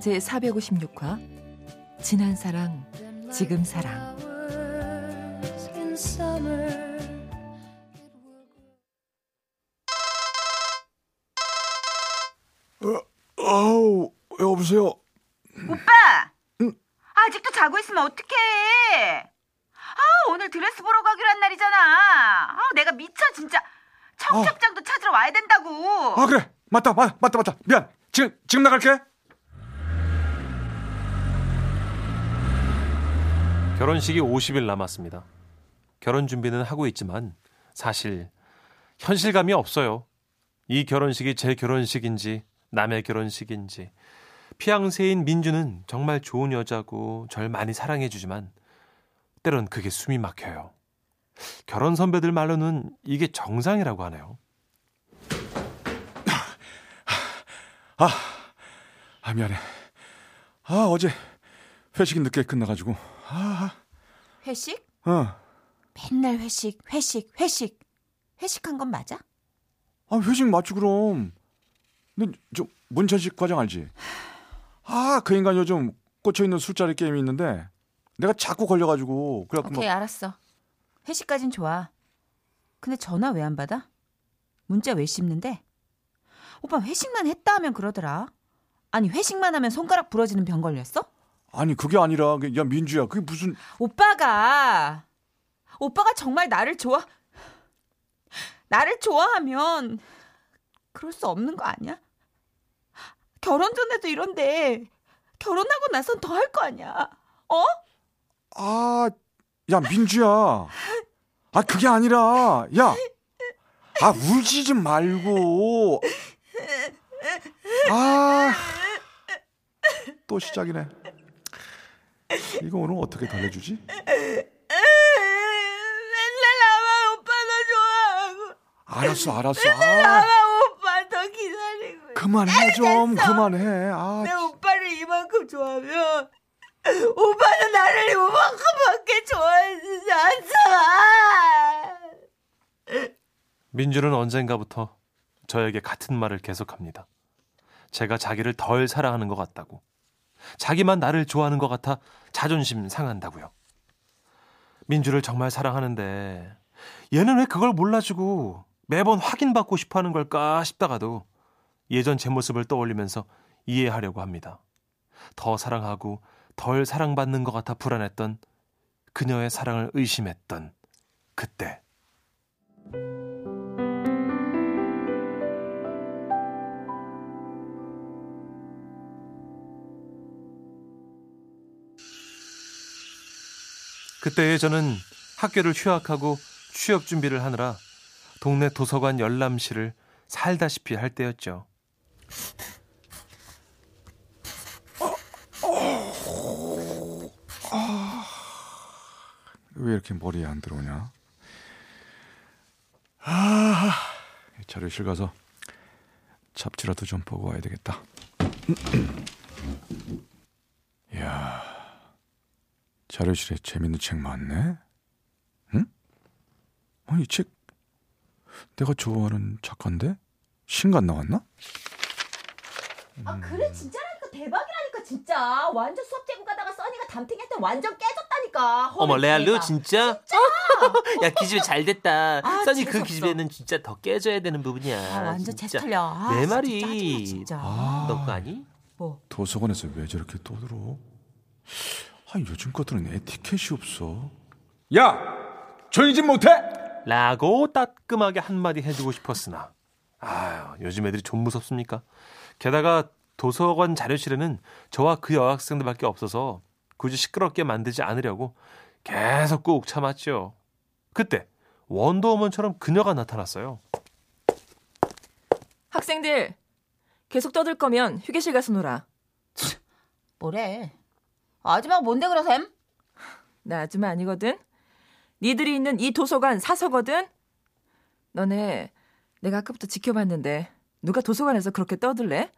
제 456화 지난 사랑 지금 사랑 아우 여보세요 오빠! 아직도 자고 있으면 어떡해! 아, 오늘 드레스 보러 가기로 한 날이잖아. 아, 내가 미쳐, 진짜. 청첩장도 찾으러 와야 된다고. 아 그래 맞다 맞, 맞다 맞다 미안 지금 지금 나갈게 결혼식이 50일 남았습니다. 결혼 준비는 하고 있지만 사실 현실감이 없어요. 이 결혼식이 제 결혼식인지 남의 결혼식인지 피앙세인 민주는 정말 좋은 여자고 절 많이 사랑해 주지만 때론 그게 숨이 막혀요. 결혼 선배들 말로는 이게 정상이라고 하네요. 아, 아 미안해 아 어제 회식이 늦게 끝나가지고 아, 회식? 어. 맨날 회식, 회식, 회식. 회식한 건 맞아? 아 회식 맞지 그럼 너저 문천식 과장 알지 아 그 인간 요즘 꽂혀 있는 술자리 게임이 있는데 내가 자꾸 걸려 가지고 그래갖고 오케이, 막 알았어. 회식까진 좋아. 근데 전화 왜 안 받아? 문자 왜 씹는데? 오빠 회식만 했다 하면 그러더라. 아니, 회식만 하면 손가락 부러지는 병 걸렸어? 아니 그게 아니라 그, 야 민주야 그게 무슨 오빠가 오빠가 정말 나를 좋아 나를 좋아하면 그럴 수 없는 거 아니야? 결혼 전에도 이런데 결혼하고 나선 더 할 거 아니야? 어? 아, 야, 민주야. 아, 그게 아니라, 야. 아, 울지 좀 말고. 아. 또 시작이네. 이거 오늘 어떻게 달래주지? 맨날 나만 오빠 더 좋아하고 알았어, 알았어. 아, 나만 오빠 더 기다리고 그만해, 좀. 됐어. 그만해. 아, 내 오빠를 이만큼 좋아하면 오빠는 나를 이만큼밖에 좋아해주지 않잖아. 민주는 언젠가부터 저에게 같은 말을 계속합니다. 제가 자기를 덜 사랑하는 것 같다고. 자기만 나를 좋아하는 것 같아 자존심 상한다고요. 민주를 정말 사랑하는데 얘는 왜 그걸 몰라주고 매번 확인받고 싶어 하는 걸까 싶다가도 예전 제 모습을 떠올리면서 이해하려고 합니다. 더 사랑하고 덜 사랑받는 것 같아 불안했던 그녀의 사랑을 의심했던 그때. 그때에 저는 학교를 휴학하고 취업 준비를 하느라 동네 도서관 열람실을 살다시피 할 때였죠. 왜 이렇게 머리에 안 들어오냐? 아, 자료실 가서 잡지라도 좀 보고 와야 되겠다. 야, 자료실에 재밌는 책 많네. 응? 아니 이 책 내가 좋아하는 작가인데 신간 나왔나? 아 그래 진짜라니까 대박이라니까 진짜 완전 수업 재고 가다가 써니가 담탱이한테 완전 깨졌다니까. 어머 레알루 뒤에가. 진짜? 야 기집애 잘 됐다. 아, 써니 그 재수없어. 기집애는 진짜 더 깨져야 되는 부분이야. 아 완전 진짜. 재 털려. 아, 내 진짜 말이. 짜증나, 진짜. 아. 너 그거 아니? 뭐 도서관에서 왜 저렇게 떠들어? 아 요즘 것들은 에티켓이 없어. 야, 조용히 좀 못해? 라고 따끔하게 한마디 해주고 싶었으나 아유 요즘 애들이 좀 무섭습니까? 게다가 도서관 자료실에는 저와 그 여학생들밖에 없어서 굳이 시끄럽게 만들지 않으려고 계속 꾹 참았죠. 그때 원더우먼처럼 그녀가 나타났어요. 학생들 계속 떠들 거면 휴게실 가서 놀아. 뭐래? 아줌마가 뭔데 그래 샘? 나 아줌마 아니거든. 니들이 있는 이 도서관 사서거든. 너네 내가 아까부터 지켜봤는데 누가 도서관에서 그렇게 떠들래?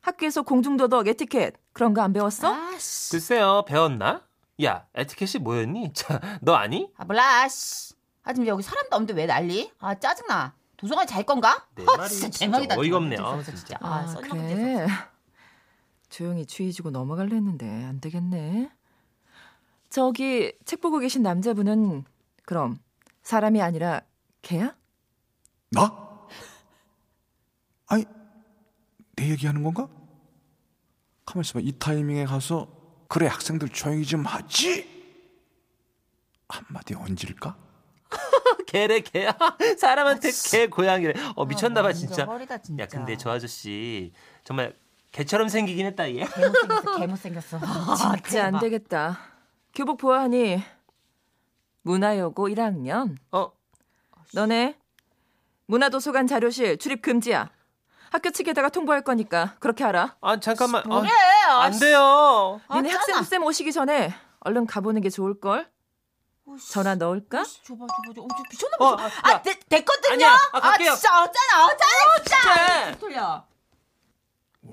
학교에서 공중도덕 에티켓 그런 거 안 배웠어? 아씨. 글쎄요, 배웠나? 야, 에티켓이 뭐였니? 자, 너 아니? 아 몰라. 씨. 아줌마 여기 사람도 없는데 왜 난리? 아 짜증나. 도서관에 잘 건가? 내 아, 말이 진짜 진짜 대박이다. 어이가 없네. 진짜, 아, 진짜. 아, 아, 그래. 조용히 넘어갈려 했는데 안 되겠네. 저기 책 보고 계신 남자분은 그럼 사람이 아니라 개야? 나? 아니, 내 얘기하는 건가? 가만 있어봐. 이 타이밍에 가서 그래 학생들 조용히 좀 하지. 한마디 얹을까? 개래 개야. 사람한테 개 고양이래. 어 미쳤나봐 아, 진짜. 잊어버리다, 진짜. 야 근데 저 아저씨 정말 개처럼 생기긴 했다 얘. 개 못생겼어. 개 못생겼어. 아, 진짜 안 되겠다. 교복 보아하니 문화여고 1학년. 어 너네 문화도서관 자료실 출입 금지야. 학교 측에다가 통보할 거니까 그렇게 알아. 아 잠깐만. 아, 뭐래? 안 돼요. 아, 니네 짜나. 학생부 쌤 오시기 전에 얼른 가보는 게 좋을 걸. 전화 넣을까? 씨, 줘봐, 줘봐, 줘봐. 어, 저 미쳤나 어, 봐. 야. 아, 되, 됐거든요. 아니야. 아, 갈게요. 진짜, 아, 짜나, 아, 짜나, 진짜. 진짜. 돌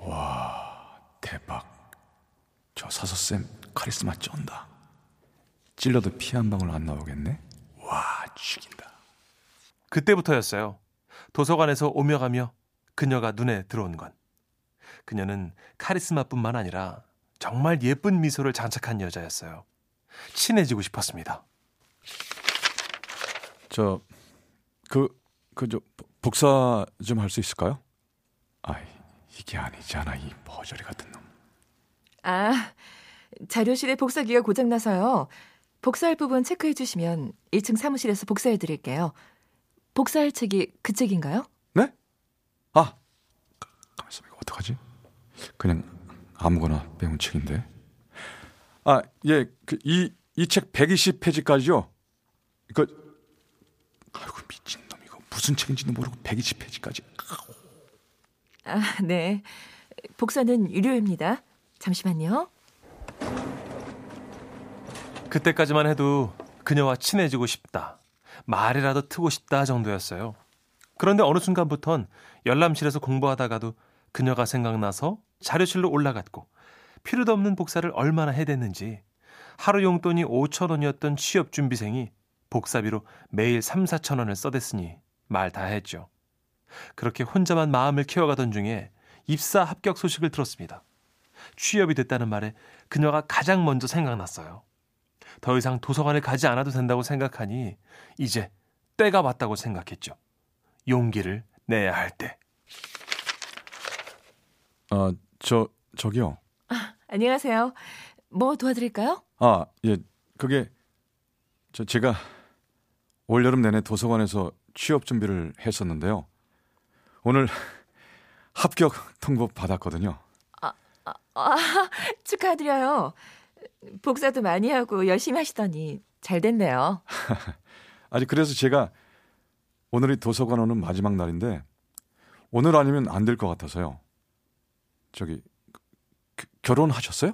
려. 대박. 저 사서쌤 카리스마 쩐다. 찔러도 피 한 방울 안 나오겠네? 와, 죽인다. 그때부터였어요. 도서관에서 오며 가며 그녀가 눈에 들어온 건. 그녀는 카리스마뿐만 아니라 정말 예쁜 미소를 장착한 여자였어요. 친해지고 싶었습니다. 저, 그, 그, 저, 복사 좀 할 수 있을까요? 아이, 이게 아니잖아, 이 버저리 같은 놈. 아, 자료실에 복사기가 고장나서요. 복사할 부분 체크해 주시면 1층 사무실에서 복사해 드릴게요. 복사할 책이 그 책인가요? 네? 아, 가- 가만 있어봐, 이거 어떡하지? 그냥 아무거나 빼온 책인데. 아, 예, 그, 이, 이 책 120페이지까지요. 이거, 아이고, 미친놈, 이거 무슨 책인지도 모르고 120페이지까지. 아, 네. 복사는 유료입니다. 잠시만요. 그때까지만 해도 그녀와 친해지고 싶다. 말이라도 트고 싶다 정도였어요. 그런데 어느 순간부턴 열람실에서 공부하다가도 그녀가 생각나서 자료실로 올라갔고 필요도 없는 복사를 얼마나 해댔는지 하루 용돈이 5천 원이었던 취업 준비생이 복사비로 매일 3, 4천 원을 써댔으니 말 다 했죠. 그렇게 혼자만 마음을 키워가던 중에 입사 합격 소식을 들었습니다. 취업이 됐다는 말에 그녀가 가장 먼저 생각났어요. 더 이상 도서관에 가지 않아도 된다고 생각하니 이제 때가 왔다고 생각했죠. 용기를 내야 할 때. 아, 저, 저기요. 안녕하세요. 뭐 도와드릴까요? 아, 예, 그게, 저, 제가 올 여름 내내 도서관에서 취업 준비를 했었는데요. 오늘 합격 통보 받았거든요. 아, 축하드려요. 복사도 많이 하고 열심히 하시더니 잘 됐네요. 아니, 그래서 제가 오늘이 도서관 오는 마지막 날인데, 오늘 아니면 안 될 것 같아서요. 저기, 그- 결혼하셨어요?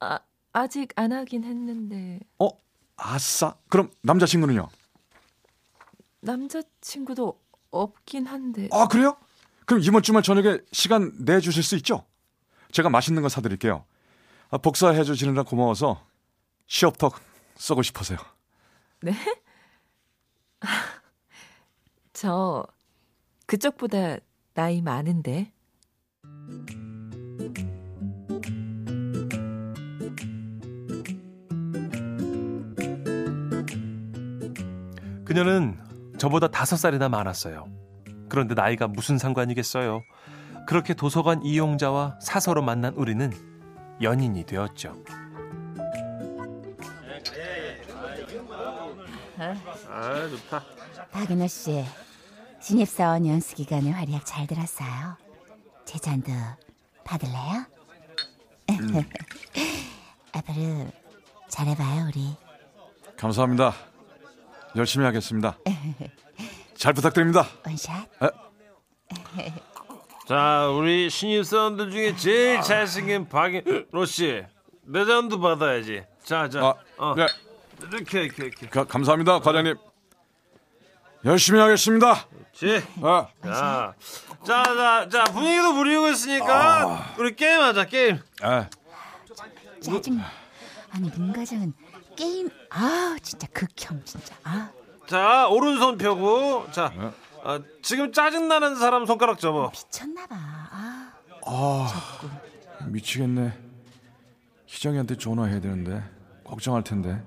아, 아직 안 하긴 했는데 어, 아싸. 그럼 남자친구는요? 남자친구도 없긴 한데 아, 그래요? 그럼 이번 주말 저녁에 시간 내주실 수 있죠? 제가 맛있는 거 사드릴게요. 아, 복사해 주시느라 고마워서 시업턱 쏘고 싶어서요. 네? 저 그쪽보다 나이 많은데 그녀는 저보다 다섯 살이나 많았어요. 그런데 나이가 무슨 상관이겠어요. 그렇게 도서관 이용자와 사서로 만난 우리는 연인이 되었죠. 아 좋다. 박은호 씨, 신입사원 연수 기간에 활약 잘 들었어요. 제 잔도 받을래요? 앞으로 잘해봐요, 우리. 감사합니다. 열심히 하겠습니다. 잘 부탁드립니다. 원샷. 자, 우리 신입 사원들 중에 제일 잘생긴 박인호 씨. 내장도 받아야지. 자, 자. 아, 어. 네. 이렇게, 이렇게, 이렇게. 가- 감사합니다, 과장님. 열심히 하겠습니다. 지. 아, 자, 자, 자, 자, 분위기도 부리고 있으니까 우리 게임하자, 게임. 아, 짜증. 아니 문 과장은 게임 아 진짜 극혐 진짜. 아 자, 오른손 펴고. 자, 어, 지금 짜증 나는 사람 손가락 접어. 미쳤나 봐. 아 아, 미치겠네. 희정이한테 전화해야 되는데 걱정할 텐데.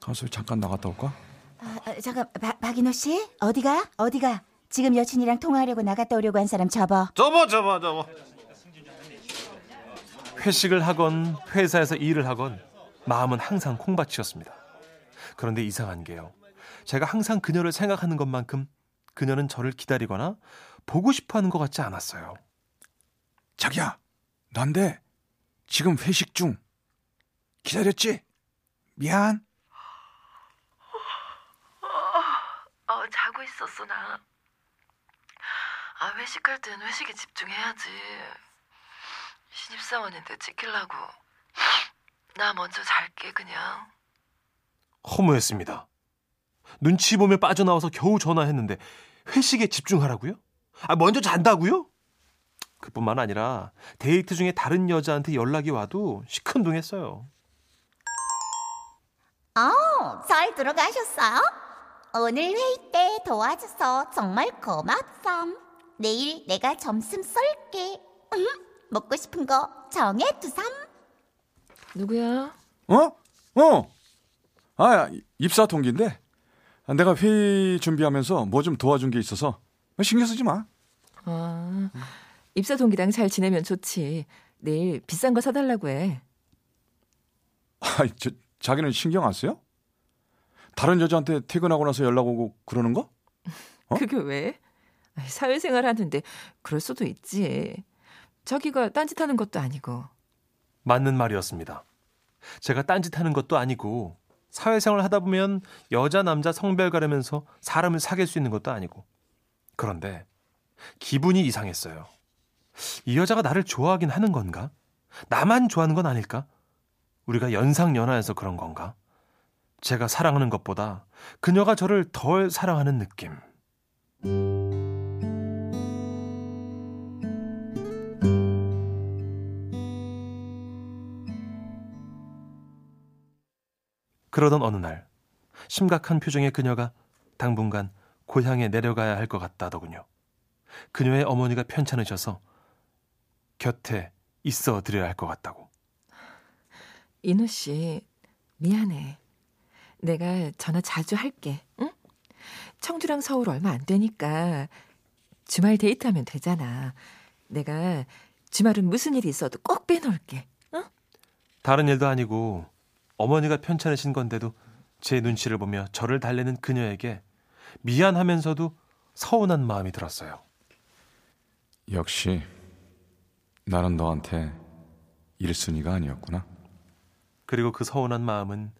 가서 잠깐 나갔다 올까? 아, 아, 잠깐 박- 박인호 씨 어디가 어디가 지금 여친이랑 통화하려고 나갔다 오려고 한 사람 접어. 접어, 접어, 접어. 회식을 하건 회사에서 일을 하건 마음은 항상 콩밭이었습니다. 그런데 이상한 게요. 제가 항상 그녀를 생각하는 것만큼 그녀는 저를 기다리거나 보고 싶어 하는 것 같지 않았어요. 자기야, 난데 지금 회식 중. 기다렸지? 미안. 어, 자고 있었어, 나. 아, 회식할 땐 회식에 집중해야지. 신입사원인데 지키려고. 나 먼저 잘게, 그냥. 허무했습니다. 눈치 보며 빠져나와서 겨우 전화했는데 회식에 집중하라고요? 아, 먼저 잔다고요? 그뿐만 아니라 데이트 중에 다른 여자한테 연락이 와도 시큰둥했어요. 어, 잘 들어가셨어요? 오늘 회의 때 도와줘서 정말 고맙삼. 내일 내가 점심 쏠게. 응? 먹고 싶은 거 정해두삼. 누구야? 어? 어. 아, 입사 동기인데. 아, 내가 회의 준비하면서 뭐 좀 도와준 게 있어서 신경 쓰지 마. 아, 입사 동기랑 잘 지내면 좋지. 내일 비싼 거 사달라고 해. 아, 저, 자기는 신경 안 써요? 다른 여자한테 퇴근하고 나서 연락 오고 그러는 거? 어? 그게 왜? 사회생활 하는데 그럴 수도 있지. 자기가 딴짓하는 것도 아니고. 맞는 말이었습니다. 제가 딴짓하는 것도 아니고 사회생활 하다 보면 여자 남자 성별 가르면서 사람을 사귈 수 있는 것도 아니고 그런데 기분이 이상했어요. 이 여자가 나를 좋아하긴 하는 건가? 나만 좋아하는 건 아닐까? 우리가 연상연하여서 그런 건가? 제가 사랑하는 것보다 그녀가 저를 덜 사랑하는 느낌. 그러던 어느 날 심각한 표정의 그녀가 당분간 고향에 내려가야 할 것 같다더군요. 그녀의 어머니가 편찮으셔서 곁에 있어 드려야 할 것 같다고. 인호 씨, 미안해. 내가 전화 자주 할게. 응? 청주랑 서울 얼마 안 되니까 주말 데이트하면 되잖아. 내가 주말은 무슨 일이 있어도 꼭 빼놓을게. 응? 다른 일도 아니고 어머니가 편찮으신 건데도 제 눈치를 보며 저를 달래는 그녀에게 미안하면서도 서운한 마음이 들었어요. 역시 나는 너한테 1순위가 아니었구나. 그리고 그 서운한 마음은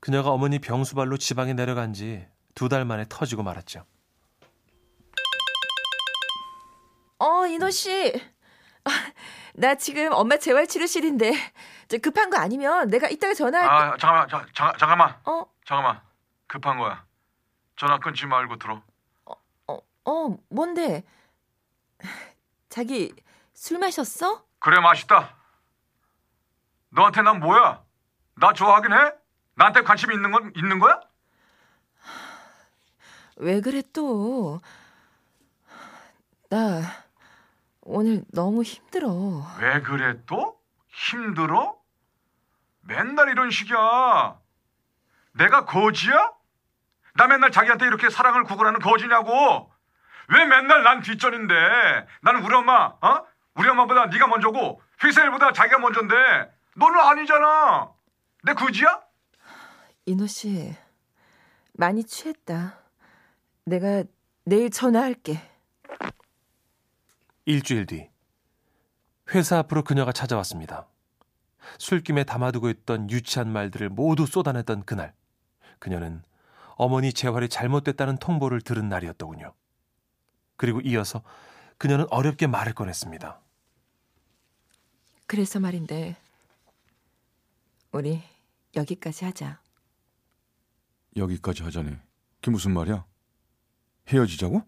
그녀가 어머니 병수발로 지방에 내려간 지 두 달 만에 터지고 말았죠. 어, 인호 씨. 아, 나 지금 엄마 재활치료실인데 저 급한 거 아니면 내가 이따가 전화할게. 아, 잠깐만, 자, 자, 잠깐만, 어, 잠깐만. 급한 거야. 전화 끊지 말고 들어. 어, 어, 뭔데? 자기 술 마셨어? 그래, 맛있다. 너한테 난 뭐야? 나 좋아하긴 해? 나한테 관심 있는 건 있는 거야? 왜 그래 또? 나 오늘 너무 힘들어. 왜 그래 또? 힘들어? 맨날 이런 식이야. 내가 거지야? 나 맨날 자기한테 이렇게 사랑을 구걸하는 거지냐고. 왜 맨날 난 뒷전인데? 나는 우리 엄마, 어? 우리 엄마보다 네가 먼저고 회사 일보다 자기가 먼저인데 너는 아니잖아. 내 거지야? 인호 씨 많이 취했다. 내가 내일 전화할게. 일주일 뒤 회사 앞으로 그녀가 찾아왔습니다. 술김에 담아두고 있던 유치한 말들을 모두 쏟아냈던 그날 그녀는 어머니 재활이 잘못됐다는 통보를 들은 날이었더군요. 그리고 이어서 그녀는 어렵게 말을 꺼냈습니다. 그래서 말인데 우리 여기까지 하자. 여기까지 하자니. 그게 무슨 말이야? 헤어지자고?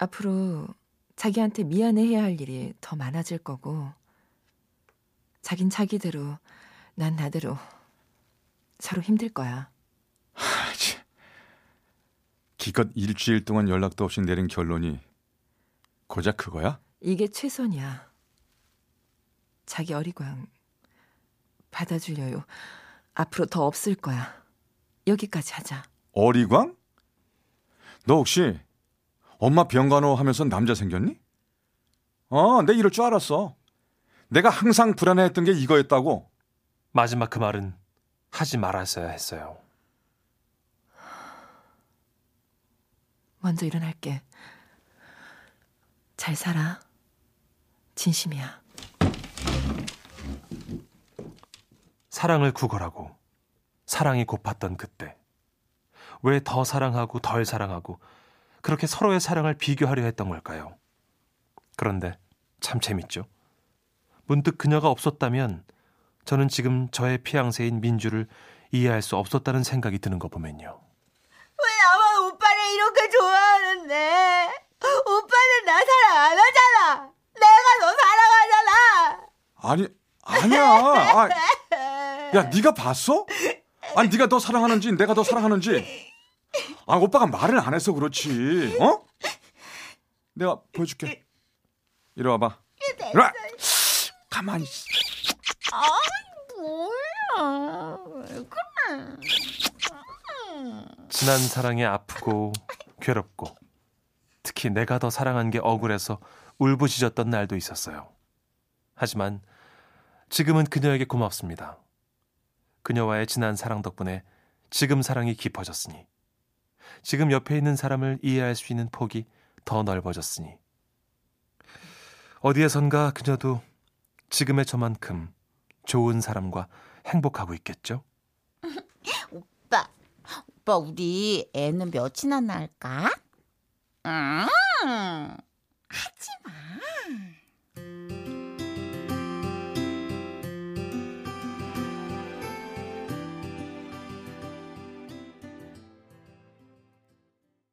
앞으로 자기한테 미안해해야 할 일이 더 많아질 거고 자긴 자기대로 난 나대로 서로 힘들 거야. 아, 참. 기껏 일주일 동안 연락도 없이 내린 결론이 고작 그거야? 이게 최선이야. 자기 어리광 받아주려요. 앞으로 더 없을 거야. 여기까지 하자. 어리광? 너 혹시 엄마 병간호 하면서 남자 생겼니? 어, 내 이럴 줄 알았어. 내가 항상 불안해했던 게 이거였다고. 마지막 그 말은 하지 말았어야 했어요. 먼저 일어날게. 잘 살아. 진심이야. 사랑을 구걸하고 사랑이 고팠던 그때 왜 더 사랑하고 덜 사랑하고 그렇게 서로의 사랑을 비교하려 했던 걸까요? 그런데 참 재밌죠. 문득 그녀가 없었다면 저는 지금 저의 피양새인 민주를 이해할 수 없었다는 생각이 드는 거 보면요. 왜 나만 오빠를 이렇게 좋아하는데? 오빠는 나 사랑 안 하잖아. 내가 너 사랑하잖아. 아니, 아니야. 아, 야, 네가 봤어? 아니, 네가 더 사랑하는지 내가 더 사랑하는지. 아, 오빠가 말을 안 해서 그렇지. 어? 내가 보여줄게. 이리 와봐. 이리 와. 가만히. 있어. 뭐야? 왜 그래? 지난 사랑에 아프고 괴롭고 특히 내가 더 사랑한 게 억울해서 울부짖었던 날도 있었어요. 하지만 지금은 그녀에게 고맙습니다. 그녀와의 지난 사랑 덕분에 지금 사랑이 깊어졌으니 지금 옆에 있는 사람을 이해할 수 있는 폭이 더 넓어졌으니 어디에선가 그녀도 지금의 저만큼 좋은 사람과 행복하고 있겠죠? 오빠, 오빠 우리 애는 몇이나 낳을까? 음, 하지